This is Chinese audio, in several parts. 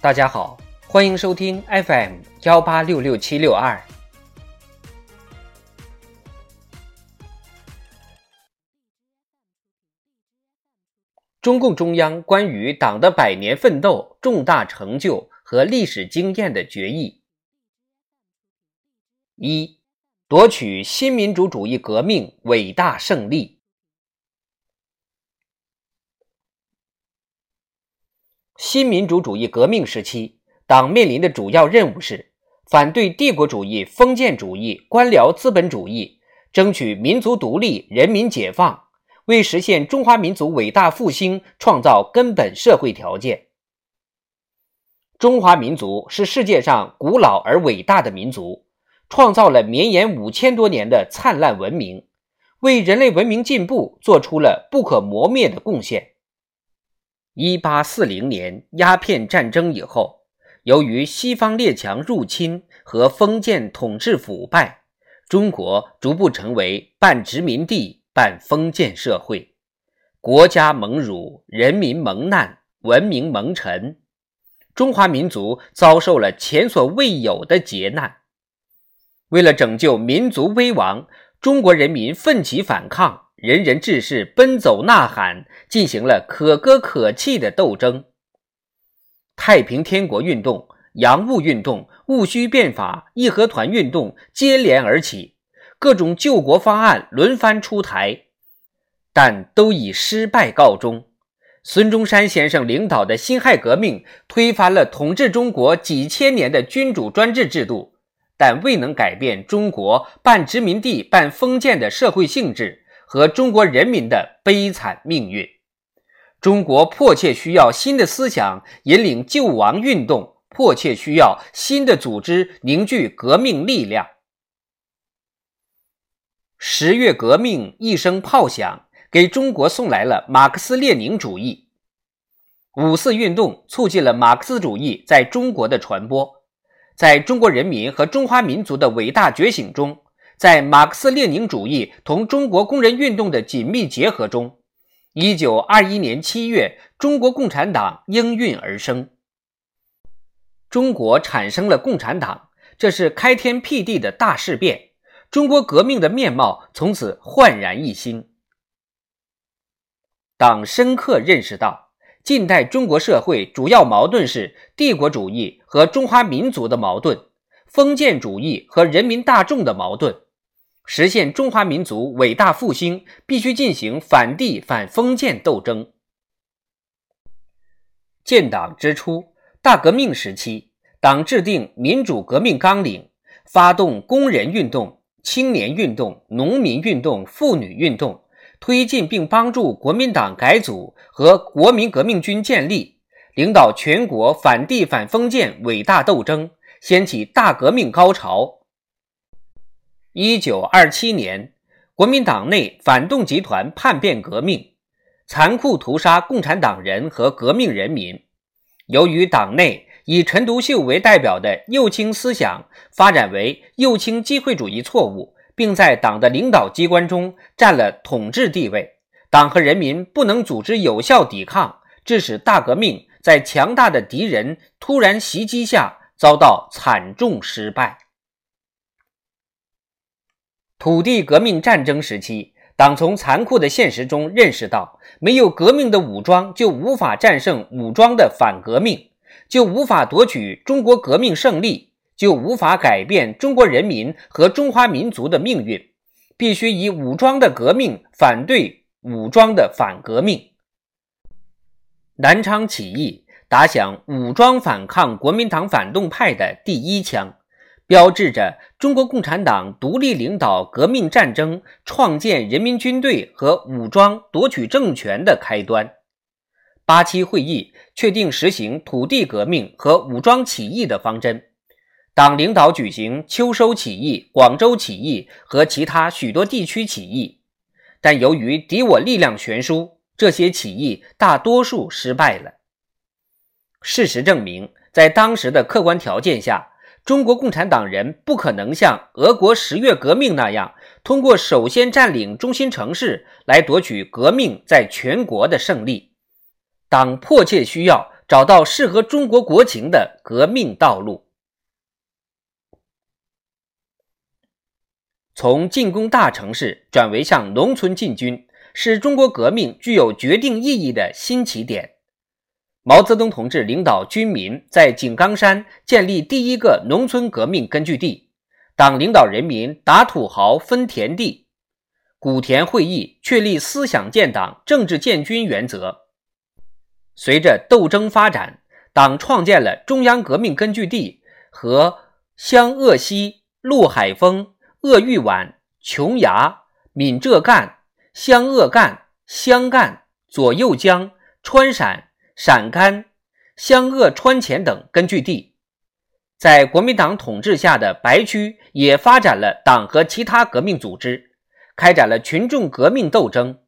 大家好，欢迎收听 FM 幺八六六七六二。中共中央关于党的百年奋斗、重大成就和历史经验的决议：一、夺取新民主主义革命伟大胜利。新民主主义革命时期，党面临的主要任务是反对帝国主义、封建主义、官僚资本主义，争取民族独立、人民解放。为实现中华民族伟大复兴创造根本社会条件。中华民族是世界上古老而伟大的民族，创造了绵延五千多年的灿烂文明，为人类文明进步做出了不可磨灭的贡献。一八四零年鸦片战争以后，由于西方列强入侵和封建统治腐败，中国逐步成为半殖民地。半封建社会，国家蒙辱，人民蒙难，文明蒙尘，中华民族遭受了前所未有的劫难。为了拯救民族危亡，中国人民奋起反抗，人人志士奔走呐喊，进行了可歌可泣的斗争。太平天国运动、洋务运动、戊戌变法、义和团运动接连而起。各种救国方案轮番出台，但都以失败告终。孙中山先生领导的辛亥革命推翻了统治中国几千年的君主专制制度，但未能改变中国半殖民地半封建的社会性质和中国人民的悲惨命运。中国迫切需要新的思想引领救亡运动，迫切需要新的组织凝聚革命力量。十月革命一声炮响，给中国送来了马克思列宁主义。五四运动促进了马克思主义在中国的传播。在中国人民和中华民族的伟大觉醒中，在马克思列宁主义同中国工人运动的紧密结合中，一九二一年七月，中国共产党应运而生。中国产生了共产党，这是开天辟地的大事变。中国革命的面貌从此焕然一新。党深刻认识到，近代中国社会主要矛盾是帝国主义和中华民族的矛盾，封建主义和人民大众的矛盾。实现中华民族伟大复兴，必须进行反帝反封建斗争。建党之初，大革命时期，党制定民主革命纲领，发动工人运动。青年运动、农民运动、妇女运动，推进并帮助国民党改组和国民革命军建立，领导全国反帝反封建伟大斗争，掀起大革命高潮。一九二七年，国民党内反动集团叛变革命，残酷屠杀共产党人和革命人民。由于党内，以陈独秀为代表的右倾思想发展为右倾机会主义错误，并在党的领导机关中占了统治地位，党和人民不能组织有效抵抗，致使大革命在强大的敌人突然袭击下遭到惨重失败。土地革命战争时期，党从残酷的现实中认识到，没有革命的武装就无法战胜武装的反革命。就无法夺取中国革命胜利，就无法改变中国人民和中华民族的命运。必须以武装的革命反对武装的反革命。南昌起义打响武装反抗国民党反动派的第一枪，标志着中国共产党独立领导革命战争、创建人民军队和武装夺取政权的开端。八七会议确定实行土地革命和武装起义的方针，党领导举行秋收起义、广州起义和其他许多地区起义，但由于敌我力量悬殊，这些起义大多数失败了。事实证明，在当时的客观条件下，中国共产党人不可能像俄国十月革命那样，通过首先占领中心城市来夺取革命在全国的胜利。党迫切需要找到适合中国国情的革命道路。从进攻大城市转为向农村进军，是中国革命具有决定意义的新起点。毛泽东同志领导军民在井冈山建立第一个农村革命根据地，党领导人民打土豪分田地。古田会议确立思想建党、政治建军原则。随着斗争发展，党创建了中央革命根据地和湘鄂西、陆海丰、鄂豫皖、琼崖、闽浙赣、湘鄂赣、湘赣、左右江、川陕、陕甘、湘鄂川黔等根据地。在国民党统治下的白区也发展了党和其他革命组织。开展了群众革命斗争。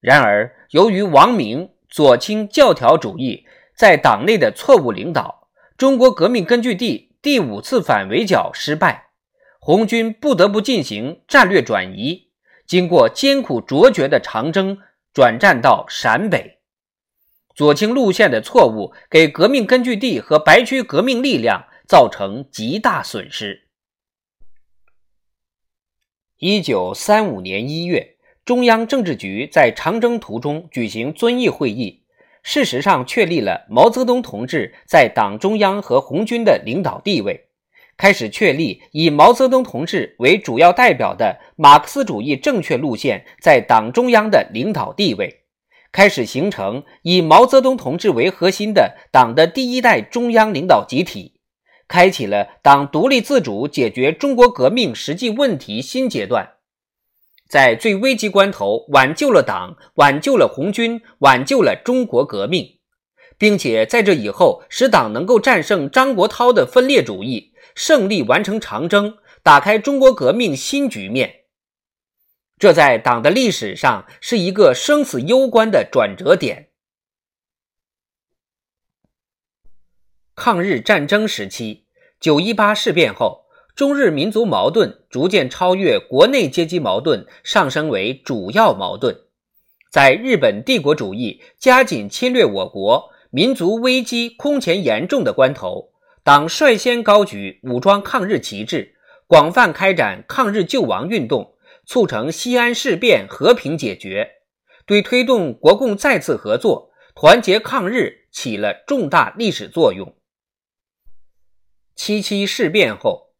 然而，由于王明左倾教条主义在党内的错误领导，中国革命根据地第五次反围剿失败，红军不得不进行战略转移，经过艰苦卓绝的长征，转战到陕北。左倾路线的错误，给革命根据地和白区革命力量造成极大损失。一九三五年一月，中央政治局在长征途中举行遵义会议，事实上确立了毛泽东同志在党中央和红军的领导地位，开始确立以毛泽东同志为主要代表的马克思主义正确路线在党中央的领导地位，开始形成以毛泽东同志为核心的党的第一代中央领导集体。开启了党独立自主解决中国革命实际问题新阶段，在最危急关头挽救了党，挽救了红军，挽救了中国革命，并且在这以后使党能够战胜张国焘的分裂主义，胜利完成长征，打开中国革命新局面。这在党的历史上是一个生死攸关的转折点。抗日战争时期，九一八事变后，中日民族矛盾逐渐超越国内阶级矛盾，上升为主要矛盾。在日本帝国主义加紧侵略我国、民族危机空前严重的关头，党率先高举武装抗日旗帜，广泛开展抗日救亡运动，促成西安事变和平解决，对推动国共再次合作、团结抗日起了重大历史作用。七七事变后，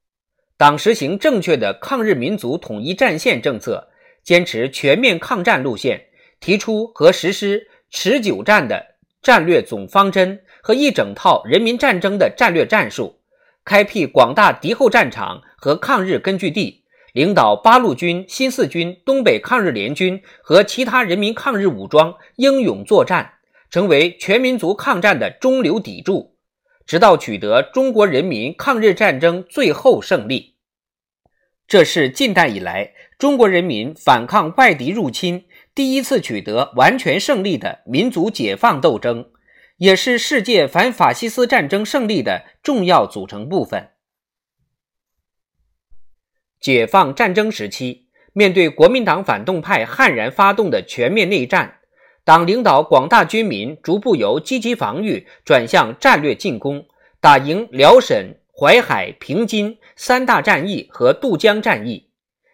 党实行正确的抗日民族统一战线政策，坚持全面抗战路线，提出和实施持久战的战略总方针和一整套人民战争的战略战术，开辟广大敌后战场和抗日根据地，领导八路军、新四军、东北抗日联军和其他人民抗日武装英勇作战，成为全民族抗战的中流砥柱。直到取得中国人民抗日战争最后胜利，这是近代以来中国人民反抗外敌入侵第一次取得完全胜利的民族解放斗争，也是世界反法西斯战争胜利的重要组成部分。解放战争时期，面对国民党反动派悍然发动的全面内战。党领导广大军民逐步由积极防御转向战略进攻，打赢辽沈、淮海、平津三大战役和渡江战役，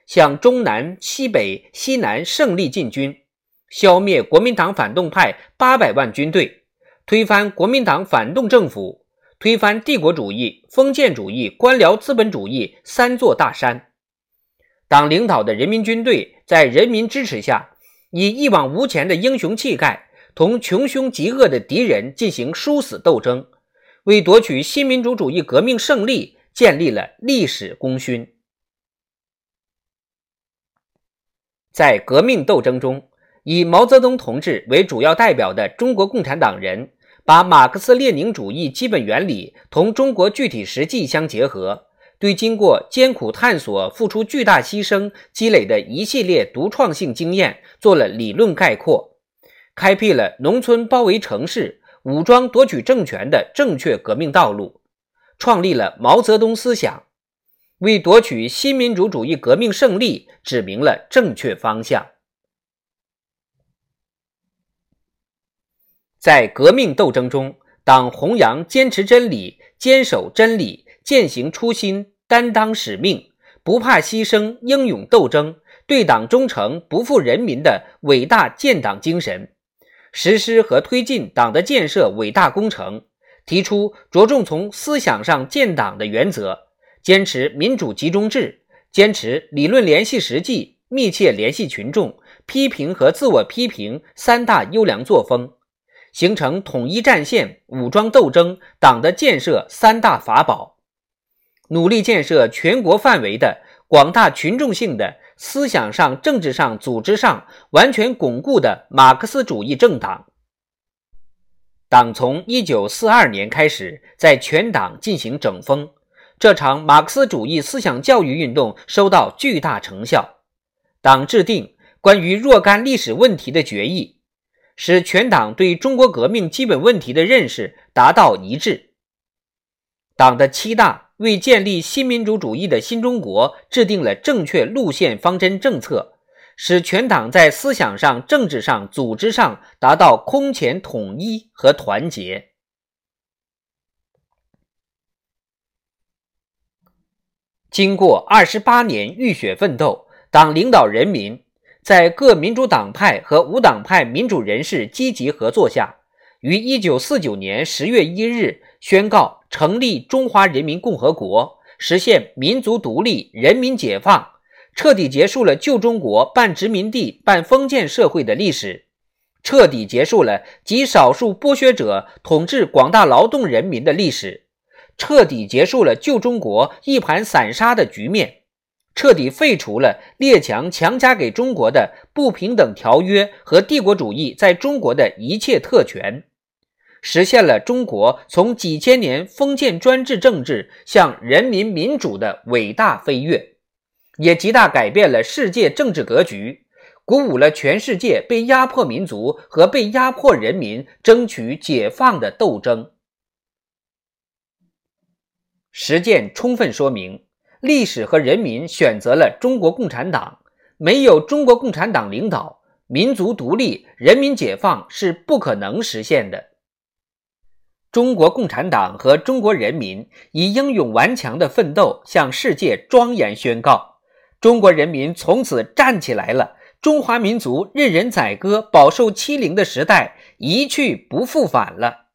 向中南、西北、西南胜利进军，消灭国民党反动派八百万军队，推翻国民党反动政府，推翻帝国主义、封建主义、官僚资本主义三座大山。党领导的人民军队在人民支持下。以一往无前的英雄气概，同穷凶极恶的敌人进行殊死斗争，为夺取新民主主义革命胜利建立了历史功勋。在革命斗争中，以毛泽东同志为主要代表的中国共产党人，把马克思列宁主义基本原理同中国具体实际相结合。对经过艰苦探索、付出巨大牺牲积累的一系列独创性经验做了理论概括，开辟了农村包围城市、武装夺取政权的正确革命道路，创立了毛泽东思想，为夺取新民主主义革命胜利指明了正确方向。在革命斗争中，党弘扬坚持真理、坚守真理、践行初心、担当使命、不怕牺牲、英勇斗争、对党忠诚、不负人民的伟大建党精神，实施和推进党的建设伟大工程，提出着重从思想上建党的原则，坚持民主集中制，坚持理论联系实际、密切联系群众、批评和自我批评三大优良作风。形成统一战线、武装斗争、党的建设三大法宝，努力建设全国范围的广大群众性的思想上、政治上、组织上完全巩固的马克思主义政党。党从一九四二年开始在全党进行整风，这场马克思主义思想教育运动收到巨大成效。党制定关于若干历史问题的决议。使全党对中国革命基本问题的认识达到一致。党的七大为建立新民主主义的新中国制定了正确路线方针政策，使全党在思想上、政治上、组织上达到空前统一和团结。经过二十八年浴血奋斗，党领导人民。在各民主党派和无党派民主人士积极合作下，于一九四九年十月一日宣告成立中华人民共和国，实现民族独立、人民解放，彻底结束了旧中国半殖民地半封建社会的历史，彻底结束了极少数剥削者统治广大劳动人民的历史，彻底结束了旧中国一盘散沙的局面。彻底废除了列强强加给中国的不平等条约和帝国主义在中国的一切特权，实现了中国从几千年封建专制政治向人民民主的伟大飞跃，也极大改变了世界政治格局，鼓舞了全世界被压迫民族和被压迫人民争取解放的斗争。实践充分说明。历史和人民选择了中国共产党，没有中国共产党领导，民族独立、人民解放是不可能实现的。中国共产党和中国人民以英勇顽强的奋斗向世界庄严宣告：中国人民从此站起来了，中华民族任人宰割、饱受欺凌的时代一去不复返了，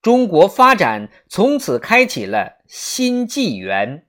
中国发展从此开启了新纪元。